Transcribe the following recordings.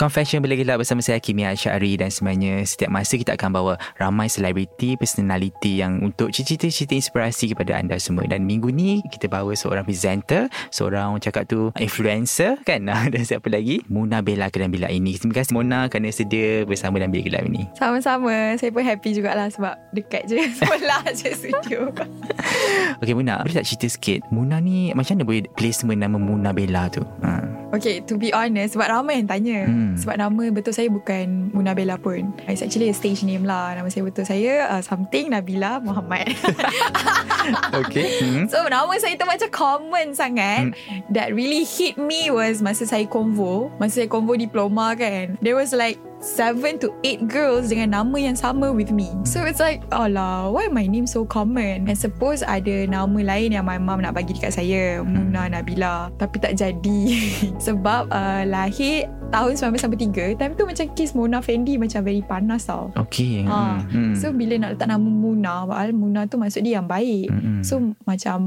Confession Bila Gelap bersama saya Kimia Syari dan sebenarnya setiap masa kita akan bawa ramai selebriti, personality yang untuk cerita-cerita inspirasi kepada anda semua. Dan minggu ni kita bawa seorang presenter, seorang orang cakap tu influencer kan dan siapa lagi? Muna Bella ke dalam bilik ini. Terima kasih Mona kerana sedia bersama dalam bilik gelap ini. Sama-sama. Saya pun happy jugalah sebab dekat je sebelah je studio. Okay Muna, boleh tak cerita sikit Muna ni macam mana boleh placement nama Muna Bella tu? Ha. Okay, to be honest, sebab ramai yang tanya. Hmm. Sebab nama betul saya bukan Muna Bella pun. It's actually a stage name lah. Nama saya betul saya uh, something Nabila Muhammad. okay. Hmm. So, nama saya tu macam common sangat. Hmm. That really hit me was masa saya convo. Masa saya convo diploma kan. There was like seven to eight girls dengan nama yang sama with me. So it's like, alah, why my name so common? And suppose ada nama lain yang my mom nak bagi dekat saya, Muna Nabila. Tapi tak jadi. Sebab uh, lahir tahun 1993, time tu macam kes Mona Fendi macam very panas tau. Okay. Ha. Hmm. So bila nak letak nama Muna, padahal Muna tu maksud dia yang baik. Hmm. So macam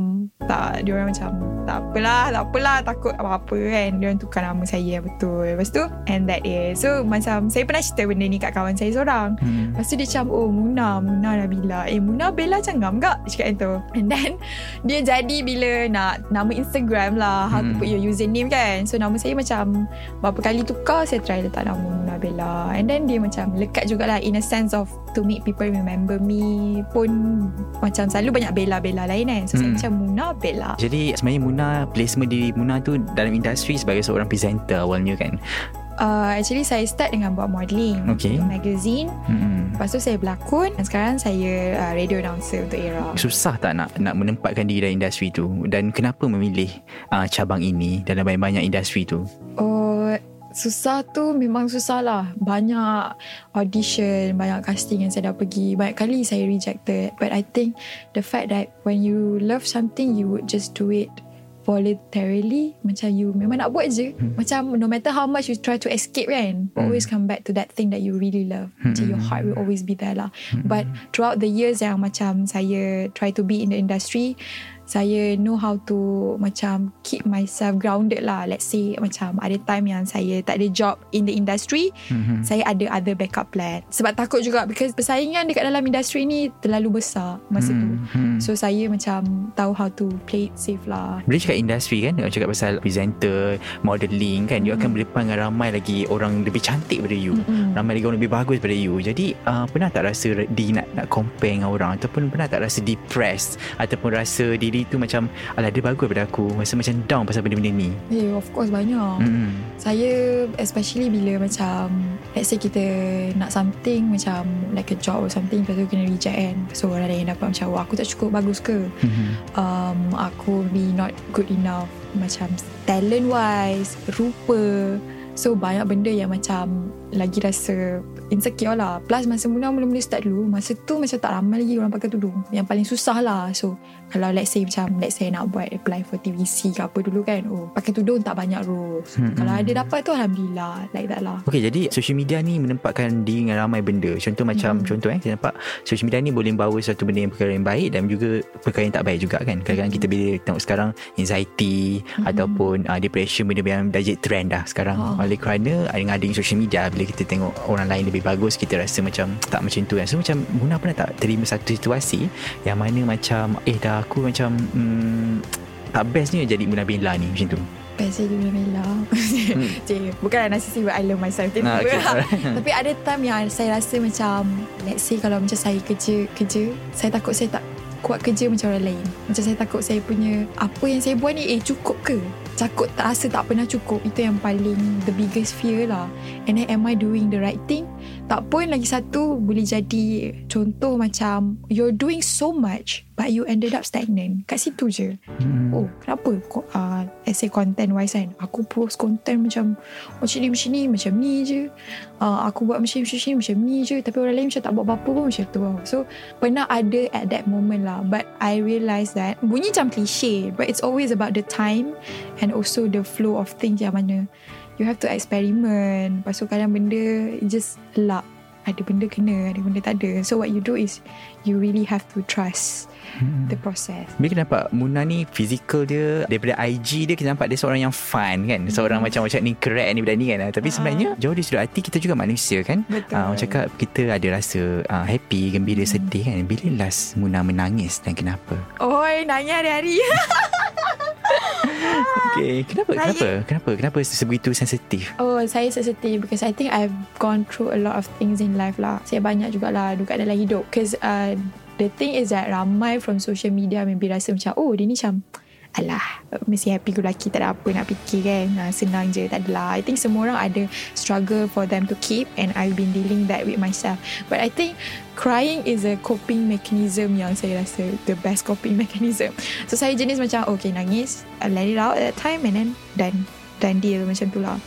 tak, dia orang macam tak apalah, tak apalah, takut apa-apa kan. Dia orang tukar nama saya yang betul. Lepas tu, and that is. So macam saya pernah cerita benda ni kat kawan saya seorang. Hmm. Lepas tu dia macam, oh Muna, Muna Nabila. Eh Muna Bella cangam tak? Cakap yang tu. And then, dia jadi bila nak nama Instagram lah, how hmm. to put your username kan. So nama saya macam, berapa kali tukar, saya try letak nama Muna Bella. And then dia macam lekat jugalah in a sense of to make people remember me pun macam selalu banyak Bella-Bella lain kan. So hmm. saya macam Muna Bella. Jadi sebenarnya Muna, placement diri Muna tu dalam industri sebagai seorang presenter awalnya kan. Uh, actually saya start dengan buat modelling okay. untuk magazine. Mm-hmm. Lepas tu saya berlakon dan sekarang saya uh, radio announcer untuk era. Susah tak nak nak menempatkan diri dalam industri tu dan kenapa memilih uh, cabang ini dalam banyak-banyak industri tu? Oh, susah tu memang susah lah. Banyak audition, banyak casting yang saya dah pergi. Banyak kali saya rejected. But I think the fact that when you love something, you would just do it voluntarily macam you memang nak buat je hmm. macam no matter how much you try to escape kan hmm. always come back to that thing that you really love hmm. macam your heart will always be there lah hmm. but throughout the years yang macam saya try to be in the industry saya know how to macam keep myself grounded lah let's say macam ada time yang saya tak ada job in the industry mm-hmm. saya ada other backup plan sebab takut juga because persaingan dekat dalam industri ni terlalu besar masa mm-hmm. tu so saya macam tahu how to play it safe lah boleh cakap industri kan cakap pasal presenter modeling kan you mm-hmm. akan berdepan dengan ramai lagi orang lebih cantik daripada you mm-hmm. Ramai lagi orang lebih bagus daripada you. Jadi uh, pernah tak rasa di nak, nak compare dengan orang? Ataupun pernah tak rasa depressed? Ataupun rasa di diri tu macam Alah dia bagus daripada aku. Rasa macam down pasal benda-benda ni. Yeah of course banyak. Mm-hmm. Saya especially bila macam Let's say kita nak something Macam like a job or something Lepas tu kena reject kan. So orang yang dapat macam Wah aku tak cukup bagus ke? Mm-hmm. um, Aku be not good enough Macam talent wise Rupa So banyak benda yang macam Lagi rasa insecure lah. Plus masa mula mula-mula start dulu. Masa tu macam tak ramai lagi orang pakai tudung. Yang paling susah lah. So kalau let's say macam Let's say nak buat apply for TVC ke apa dulu kan Oh pakai tudung tak banyak rules hmm, Kalau ada dapat tu Alhamdulillah. Like that lah. Okay jadi social media ni menempatkan diri dengan ramai benda. Contoh macam hmm. Contoh eh Kita nampak social media ni boleh bawa satu benda yang perkara yang baik Dan juga perkara yang tak baik juga kan. Kadang-kadang hmm. kita bila tengok sekarang Anxiety hmm. Ataupun uh, depression Benda yang dah jadi trend dah sekarang. Oh. Oleh kerana Dengan adanya social media Bila kita tengok orang lain lebih bagus Kita rasa macam Tak macam tu kan So macam Muna pernah tak terima satu situasi Yang mana macam Eh dah aku macam hmm, tak bestnya jadi Muna Bella ni macam tu. Pasal di Mela hmm. Bukanlah narcissistic But I love myself Ah, okay. Tapi ada time yang Saya rasa macam Let's say kalau macam saya kerja Kerja Saya takut saya tak Kuat kerja macam orang lain Macam saya takut saya punya Apa yang saya buat ni Eh cukup ke Takut tak rasa tak pernah cukup. Itu yang paling The biggest fear lah. And then am I doing the right thing? Tak pun lagi satu Boleh jadi Contoh macam You're doing so much But you ended up stagnant. Kat situ je. Hmm. Oh kenapa uh, Let's say content wise kan? Aku post content macam Macam ni macam ni Macam ni je. Uh, Aku buat macam ni macam ni Macam ni je. Tapi orang lain macam tak buat apa-apa pun Macam tu tau. So pernah ada At that moment lah. But I realise that Bunyi macam cliche But it's always about the time And also the flow of things Yang mana You have to experiment. Lepas tu kadang benda Just luck ada benda kena Ada benda tak ada So what you do is You really have to trust Hmm. The process. Bila kita nampak Muna ni Physical dia Daripada IG dia Kita nampak dia seorang yang fun kan. Seorang macam Macam ni keren ni Budak ni kan. Tapi Ah. sebenarnya Jauh di sudut hati Kita juga manusia kan. Betul. Orang cakap Kita ada rasa uh, Happy Gembira sedih kan. Bila last Muna menangis Dan kenapa? Oi nanya hari-hari Okay Kenapa? Saya- Kenapa? Kenapa? Kenapa sebegitu sensitif? Oh saya sensitive Because I think I've gone through A lot of things in life lah. Saya banyak jugalah Dukat dalam hidup. Because uh, The thing is that Ramai from social media Maybe rasa macam Oh dia ni macam Alah Mesti happy go lucky Tak ada apa nak fikir kan. Uh, Senang je Tak adalah. I think semua orang ada Struggle for them to keep And I've been dealing that with myself. But I think Crying is a coping mechanism Yang saya rasa The best coping mechanism. So saya jenis macam Okay nangis uh, Let it out at that time And then Done. Done deal macam tu lah.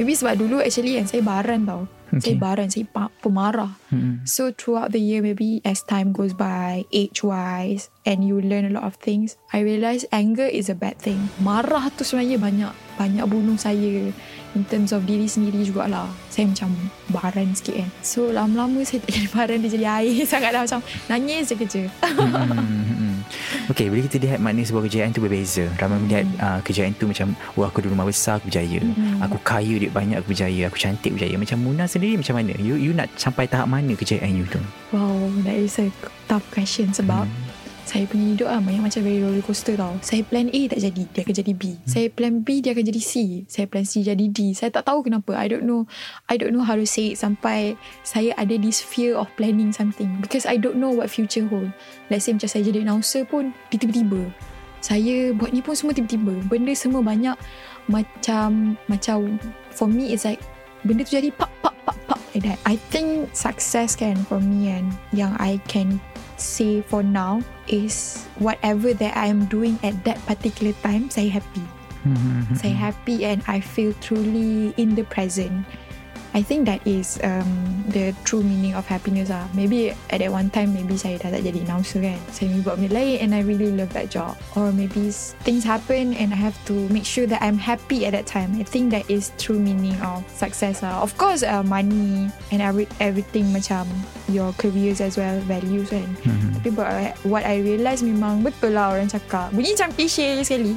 Maybe sebab dulu actually Yang saya baran tau Okay. Saya baran Saya pa- pemarah Hmm. So throughout the year Maybe as time goes by Age wise And you learn a lot of things I realise Anger is a bad thing Marah tu sebenarnya Banyak Banyak bunuh saya In terms of diri sendiri jugalah Saya macam Baran sikit kan So lama-lama Saya tak jadi baran Dia jadi air Sangat lah macam Nangis je kerja Hmm. Okay bila kita lihat Makna sebuah kejayaan tu berbeza. Ramai melihat uh, Kejayaan tu macam Wah aku dulu rumah besar Aku berjaya. Hmm. Aku kaya duit banyak Aku berjaya. Aku cantik berjaya. Macam Muna sendiri macam mana? You you nak sampai tahap mana Kejayaan you tu? Wow That is a tough question Sebab Hmm. Saya punya hidup lah Banyak macam very roller coaster tau. Saya plan A tak jadi Dia akan jadi B. Hmm. Saya plan B Dia akan jadi C. Saya plan C jadi D. Saya tak tahu kenapa. I don't know I don't know how to say it Sampai Saya ada this fear of planning something. Because I don't know what future hold. Let's say macam saya jadi announcer pun Tiba-tiba. Saya buat ni pun semua tiba-tiba. Benda semua banyak Macam Macam For me it's like Benda tu jadi pak pak pak pak like that. I think success kan for me kan Yang I can say for now is whatever that I am doing at that particular time, saya happy. Hmm. Saya happy and I feel truly in the present. I think that is um, the true meaning of happiness lah. Maybe at that one time, maybe saya dah tak jadi announcer kan. Saya maybe buat benda lain and I really love that job. Or maybe things happen and I have to make sure that I'm happy at that time. I think that is true meaning of success lah. Of course, uh, money and every, everything macam your careers as well, values kan. Hmm. Tapi buat what I realise memang betul lah orang cakap. Bunyi macam cliche sekali.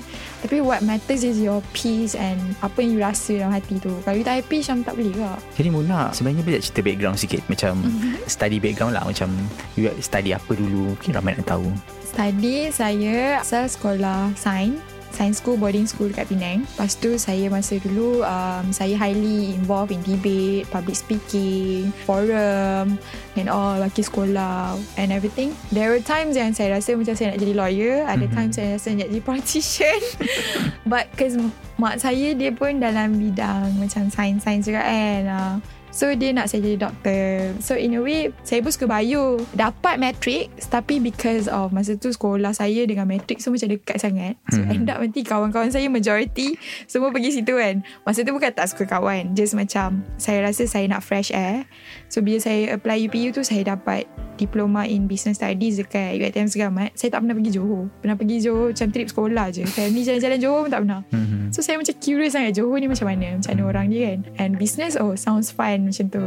Tapi what matters is your peace and apa yang you rasa dalam hati tu. Kalau you tak happy macam tak boleh lah. Jadi Muna Sebenarnya boleh cerita background sikit Macam Mhm. Study background lah Macam You study apa dulu Mungkin ramai nak tahu Study saya asal sekolah sains. Science school, boarding school dekat Penang. Lepas tu saya masa dulu um, saya highly involved in debate, public speaking, forum and all wakil sekolah and everything. There were times yang saya rasa macam saya nak jadi lawyer. Ada Mhm. times saya rasa nak jadi politician. But cause mak saya dia pun dalam bidang macam sains-sains juga kan. Uh, So dia nak saya jadi doktor. So in a way Saya pun suka bio. Dapat matric Tapi because of Masa tu sekolah saya Dengan matric So macam dekat sangat. So Hmm. end up nanti Kawan-kawan saya majority Semua pergi situ kan. Masa tu bukan tak suka kawan Just macam Saya rasa saya nak fresh air. So bila saya apply UPU tu Saya dapat Diploma in Business Studies Dekat UiTM Segamat Saya tak pernah pergi Johor. Pernah pergi Johor Macam trip sekolah je. Family jalan-jalan Johor pun tak pernah. Hmm. So saya macam curious sangat Johor ni macam mana? Macam mana orang dia kan? And business Oh sounds fun Macam tu.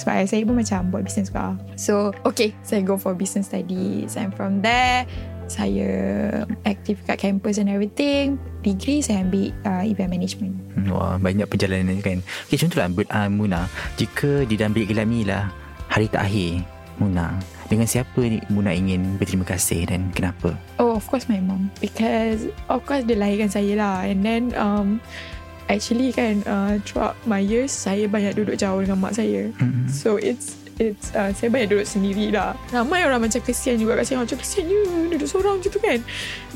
Sebab saya pun macam Buat business juga. So okay Saya go for business studies And from there Saya Aktif kat campus and everything. Degree saya ambil uh, Event management. Wah banyak perjalanan kan. Okay contohlah uh, Muna Jika di dalam bilik gelap ni lah Hari terakhir Muna Dengan siapa ni Muna ingin berterima kasih Dan kenapa? Oh of course my mom Because Of course dia lahirkan saya lah. And then um, Actually kan uh, Throughout my years Saya banyak duduk jauh dengan mak saya. Mm-hmm. So it's It's uh, Saya banyak duduk sendiri lah. Ramai orang macam kesian juga kat saya Macam kesian you Duduk seorang macam tu kan.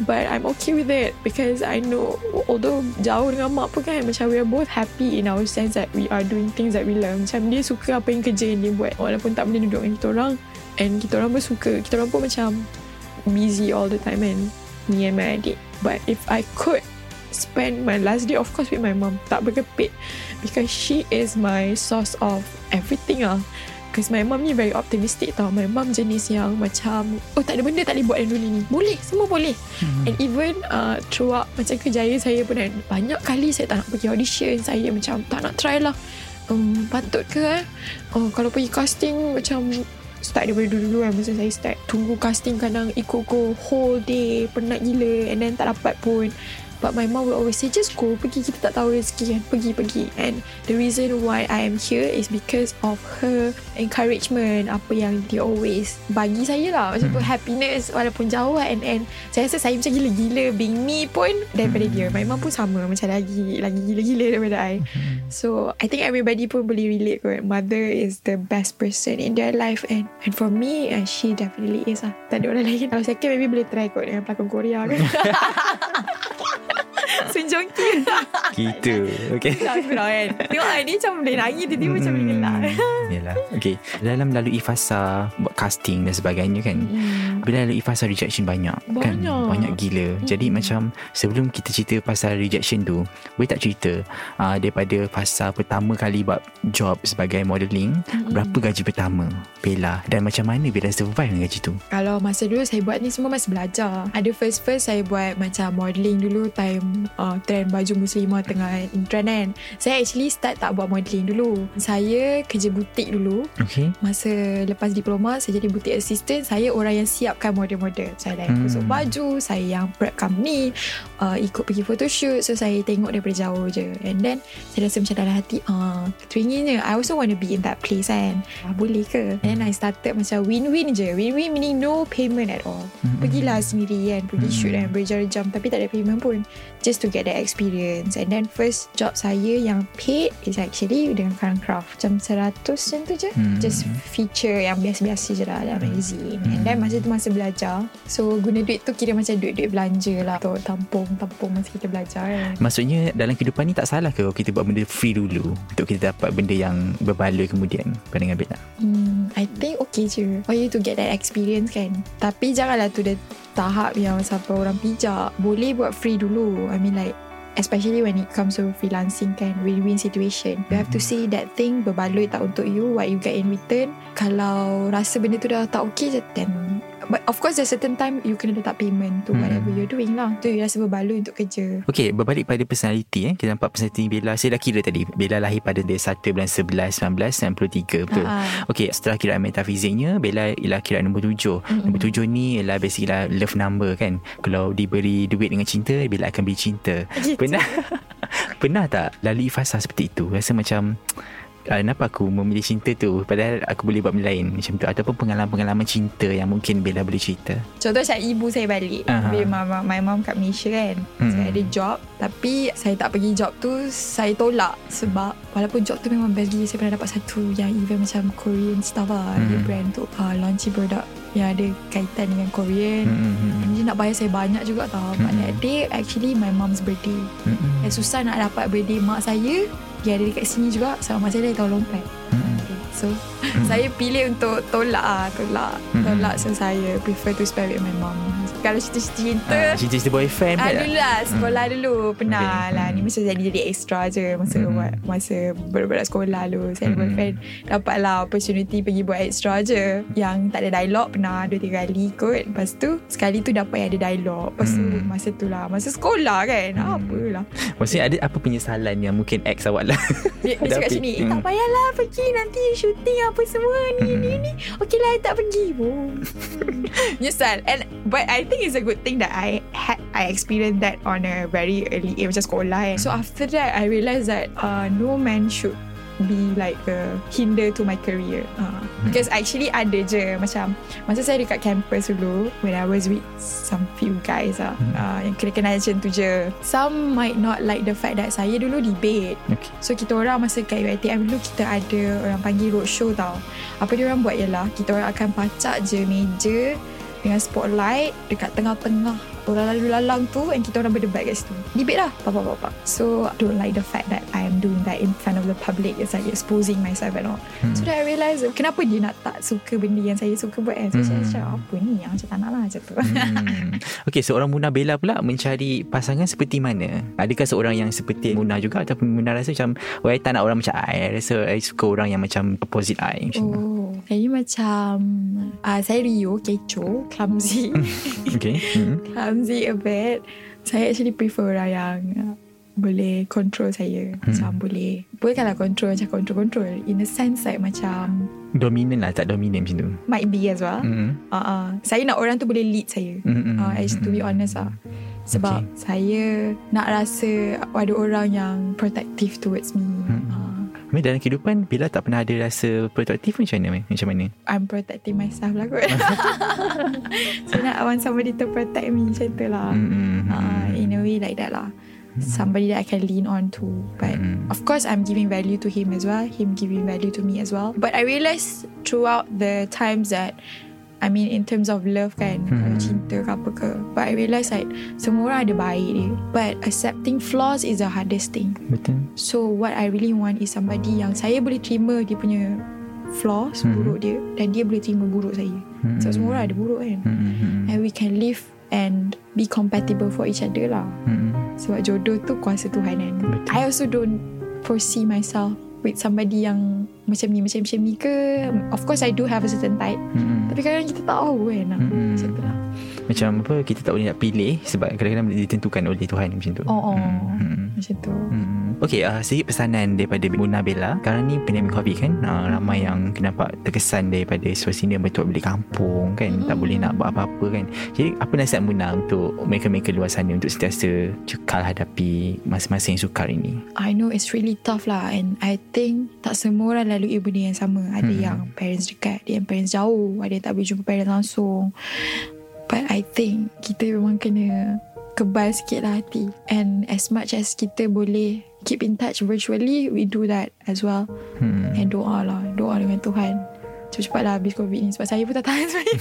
But I'm okay with it Because I know Although jauh dengan mak pun kan Macam we are both happy In our sense that We are doing things that we love. Macam dia suka apa yang kerja yang dia buat. Walaupun tak boleh duduk dengan kita orang And kita orang pun suka. Kita orang pun macam Busy all the time and Me and my adik. But if I could Spend my last day Of course with my mom. Tak berkepit Because she is my Source of everything lah Because my mom ni very optimistic tau. My mom jenis yang macam Oh tak ada benda tak boleh buat yang dunia ni. Boleh Semua boleh. Hmm. And even uh, Throughout macam kerjaya saya pun kan Banyak kali saya tak nak pergi audition. Saya macam tak nak try lah. Um, Patut ke eh? Oh, Kalau pergi casting Macam Start daripada dulu-dulu kan Masa saya start Tunggu casting kadang Ikut go whole day Penat gila. And then tak dapat pun But my mom will always say Just go Pergi kita tak tahu rezeki kan Pergi pergi. And the reason why I am here Is because of her Encouragement Apa yang dia always Bagi saya lah. Macam tu happiness Walaupun jauh kan. And, and Saya rasa saya macam gila-gila Being me pun Daripada dia. My mom pun sama Macam lagi Lagi gila-gila daripada I. So I think everybody pun boleh relate kot. Mother is the best person In their life And and for me uh, She definitely is lah. Tak ada orang lain. Kalau second maybe boleh try kot Dengan pelakon Korea. kan Sun Jong Ki Gitu Okay Tak kurang kan. Tengok lah Dia macam boleh nangis Tiba-tiba macam boleh gelak Yalah Okay Dalam lalui fasa Buat casting dan sebagainya kan hmm. Bila lalui fasa rejection banyak, kan Banyak. Banyak gila Jadi macam Sebelum kita cerita pasal rejection tu Boleh tak cerita uh, Daripada fasa pertama kali Buat job sebagai modelling Berapa gaji pertama Bella Dan macam mana Bella survive dengan gaji tu Kalau masa dulu saya buat ni semua masa belajar. Ada first-first saya buat macam modelling dulu time uh, trend baju muslimah tengah in trend kan. Saya actually start tak buat modelling dulu. Saya kerja butik dulu. Okay Masa lepas diploma saya jadi butik assistant. Saya orang yang siapkan model-model. Saya yang Hmm. kusuk baju, saya yang prep company, uh, ikut pergi photoshoot. So saya tengok daripada jauh je. And then saya rasa macam dalam hati, ah, teringin je. I also want to be in that place kan. Ah, boleh ke? And then I started macam win-win je. Win-win meaning no payment at all. Mm-mm. Pergilah sendiri kan Pergi Hmm. shoot kan Berjam-jam Tapi tak ada payment pun Just to get that experience. And then first job saya Yang paid Is actually Dengan Crown Craft. Macam 100 macam tu je. Hmm. Just feature Yang biasa-biasa je lah Dalam magazine. And then masa tu Masa belajar So guna duit tu Kira macam duit-duit belanja lah. Untuk tampung-tampung Masa kita belajar kan. Maksudnya dalam kehidupan ni tak salah ke kalau kita buat benda free dulu untuk kita dapat benda yang berbaloi kemudian? Pandangan Bella. Hmm, I think okay je For you to get that experience kan. Tapi janganlah tu the tahap yang sampai orang pijak Boleh buat free dulu. I mean like Especially when it comes to freelancing kan Win-win situation. You have to see that thing Berbaloi tak untuk you What you get in return. Kalau rasa benda tu dah tak okay je Then But of course there's certain time You kena letak payment To Hmm. whatever you're doing lah Tu you rasa berbaloi untuk kerja Okey, berbalik pada personality eh. Kita nampak personality Bella. Saya dah kira tadi. Bella lahir pada dia 1 bulan 11 1993, betul. Ah, Okey, setelah kiraan metafiziknya, Bella ialah kiraan nombor tujuh. Mm-mm. Nombor tujuh ni ialah basically lah love number kan. Kalau diberi duit dengan cinta, Bella akan beri cinta. Gitu. Pernah Pernah tak lalui fasa seperti itu? Rasa macam ah, Kenapa aku memilih cinta tu? Padahal aku boleh buat benda lain Macam tu. Ataupun pengalaman-pengalaman cinta Yang mungkin Bella boleh cerita. Contoh macam ibu saya balik. Aha. Bila mama, my mom kat Malaysia kan. Hmm. Saya ada job. Tapi saya tak pergi job tu Saya tolak. Sebab Walaupun job tu memang best gila Saya pernah dapat satu Yang event macam Korean stuff lah. Hmm. Dia brand tu uh, Launching produk Yang ada kaitan dengan Korean. Hmm, hmm, And dia nak bayar saya banyak juga tau. But Hmm. that day Actually my mom's birthday. Hmm, hmm, susah nak dapat birthday mak saya Dia ada dekat sini juga mak saya dah tahu lompat hmm, hmm. So saya pilih untuk tolak ah tolak Mm-mm. tolak so saya prefer to spend with my mom kalau cerita-cerita Ah, Cinta-cinta boyfriend Ah, pula. dulu lah Sekolah dulu. Pernah Okay. lah. Hmm. Ni masa jadi jadi extra je. Masa Hmm. buat Masa budak-budak sekolah dulu Saya Hmm. hmm. boyfriend. Dapat lah opportunity Pergi buat extra je. Yang tak ada dialog Pernah dua tiga kali kot. Lepas tu Sekali tu dapat yang ada dialog Lepas tu Hmm. Masa tu lah. Masa sekolah kan? Hmm. Apalah. Maksudnya ada apa penyesalan Yang mungkin ex awak lah? Dia, dia cakap macam ni eh, Tak Hmm. payahlah pergi Nanti shooting apa semua. Ni ni ni. Okay lah tak pergi. Pun Nyesal. And But I think it's a good thing That I had I experienced that On a very early age Macam sekolah eh. So after that I realised that uh, No man should be like a hinder to my career. Uh, because actually ada je macam masa saya dekat campus dulu when I was with some few guys ah uh, yang kena-kena macam tu je. Some might not like the fact that saya dulu debate. Okay. So kita orang masa kat UiTM dulu kita ada orang panggil roadshow tau. Apa dia orang buat ialah kita orang akan pacak je meja dengan spotlight dekat tengah-tengah orang lalu lalang tu and kita orang berdebat kat situ. Debate lah. Bapak-bapak. So I don't like the fact that I am doing that in front of the public. It's like exposing myself and all. Hmm. So then I realise kenapa dia nak tak suka benda yang saya suka buat kan. So saya Hmm. cakap apa ni yang macam tak nak lah macam tu. Hmm. Okay, seorang Muna Bella pula mencari pasangan seperti mana? Adakah seorang yang seperti Muna juga ataupun Muna rasa macam, oh, I tak nak orang macam I. I rasa I suka orang yang macam opposite I. Macam. Oh, saya macam uh, saya Rio, kecoh, clumsy. Okay. Hmm. clumsy a bit. Saya actually prefer orang yang uh, boleh control saya. Macam boleh, boleh kalau control macam control-control. In the sense like macam Dominant lah, tak dominant macam tu. might be as well. Hmm. Uh, uh, saya nak orang tu boleh lead saya. Mm-mm. Uh, as to be honest lah. Sebab Okay. saya nak rasa ada orang yang protective towards me. Mm. Tapi dalam kehidupan, Bella tak pernah ada rasa protective macam mana? Macam mana? I'm protecting myself lah kot. so nak I want somebody to protect me macam tu lah. Mm-mm. Uh, in a way like that lah. Somebody that I can lean on to. But Mm. of course I'm giving value to him as well. Him giving value to me as well. But I realised throughout the times that I mean in terms of love kan Hmm. Cinta ke apa ke But I realise like Semua orang ada baik dia But accepting flaws is the hardest thing Betul. So what I really want is somebody yang Saya boleh terima dia punya Flaws Hmm. Buruk dia Dan dia boleh terima buruk saya Hmm. So semua orang ada buruk kan Mm-mm. And we can live And be compatible for each other lah Mm-mm. Sebab jodoh tu kuasa Tuhan kan Betul. I also don't foresee myself With somebody yang Macam ni Macam-macam ni ke Of course I do have a certain type Mm-mm. Tapi kadang-kadang kita tak tahu kan Mm-mm. Macam tu lah Macam apa Kita tak boleh nak pilih Sebab kadang-kadang ditentukan oleh Tuhan Macam tu Oh, oh. Mm-mm. Macam tu Hmm. Okay, uh, sedikit pesanan daripada Muna Bella. Sekarang ni pandemik COVID kan, uh, ramai yang nampak terkesan daripada situasi ni betul balik kampung kan, tak boleh nak buat apa-apa kan. Jadi, apa nasihat Muna untuk mereka-mereka luar sana untuk sentiasa cekal hadapi masa-masa yang sukar ini? I know it's really tough lah And I think Tak semua orang lalui benda yang sama Ada Hmm. yang parents dekat Ada yang parents jauh Ada yang tak boleh jumpa parents langsung But I think Kita memang kena Kebal sikit lah hati And as much as kita boleh Keep in touch virtually We do that as well Hmm. And doa lah Doa dengan Tuhan Cepat-cepat lah habis COVID ni Sebab saya pun tak tahan sebenarnya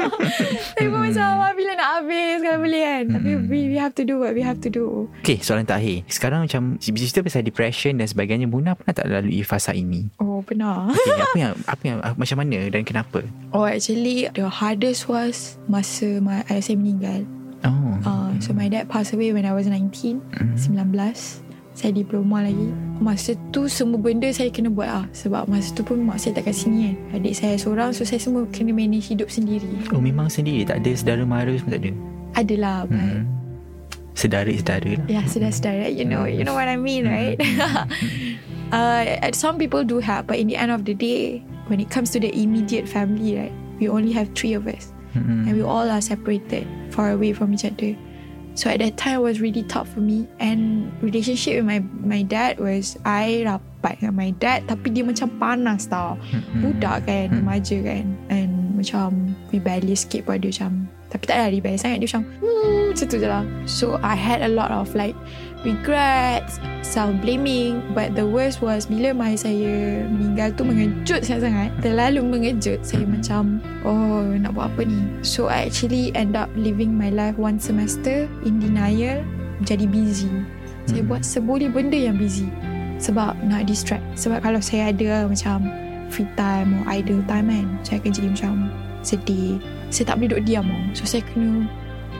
Saya pun macam "Ah, Bila nak habis Kalau boleh kan Tapi Hmm. we, we have to do what we have to do Okay, soalan terakhir. Sekarang macam cerita pasal depression dan sebagainya, Muna pernah tak lalui fasa ini? Oh pernah Okay, apa yang apa yang macam mana dan kenapa? Oh actually The hardest was Masa my, ayah saya meninggal Oh. uh, So my dad passed away When I was 19 Hmm. 19 Saya diploma lagi. Masa tu semua benda Saya kena buat lah Sebab masa tu pun Mak saya tak kat sini kan. Adik saya seorang So saya semua kena manage hidup sendiri. Oh, memang sendiri? Tak ada saudara mara semua tak ada. Adalah but Hmm. Sedara-sedara lah. Ya sedar-sedar You know You know what I mean right? Uh, Some people do have But in the end of the day When it comes to the immediate family right We only have three of us. Hmm. and we all are separated far away from each other so at that time it was really tough for me. And relationship with my my dad was I rapat dengan my dad tapi dia macam panas tau. Hmm. budak kan remaja kan. And macam rebellious sikit pun dia macam tapi tak ada rebellious sangat. Dia macam hmm, macam tu je lah. So I had a lot of like regrets self-blaming. But the worst was bila mai saya meninggal tu mengejut sangat-sangat. Terlalu mengejut. Saya macam oh nak buat apa ni? So I actually end up living my life one semester in denial jadi busy. Saya buat seboleh benda yang busy. Sebab nak distract. Sebab kalau saya ada macam free time or idle time kan saya akan jadi macam sedih saya tak boleh duduk diam tau. so saya kena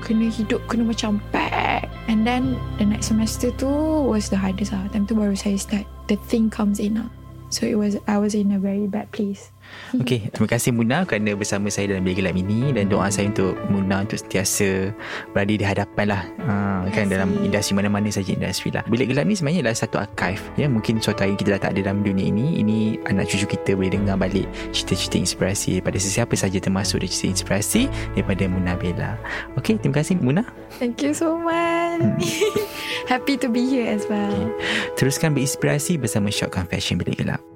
kena hidup kena macam pack. And then the next semester tu was the hardest lah. Time tu baru saya start the thing comes in lah. So it was I was in a very bad place Okey, terima kasih Muna kerana bersama saya dalam Bilik Gelap ini dan doa saya untuk Muna untuk sentiasa berada di hadapan lah uh, kan dalam industri mana-mana saja industri lah. Bilik Gelap ni sebenarnya adalah satu archive ya mungkin suatu hari kita dah tak ada dalam dunia ini ini anak cucu kita boleh dengar balik cerita-cerita inspirasi daripada sesiapa saja termasuk dari cerita inspirasi daripada Muna Bella. Okey, terima kasih Muna. Thank you so much. Happy to be here as well. Teruskan berinspirasi bersama Short Confession Bilik Gelap.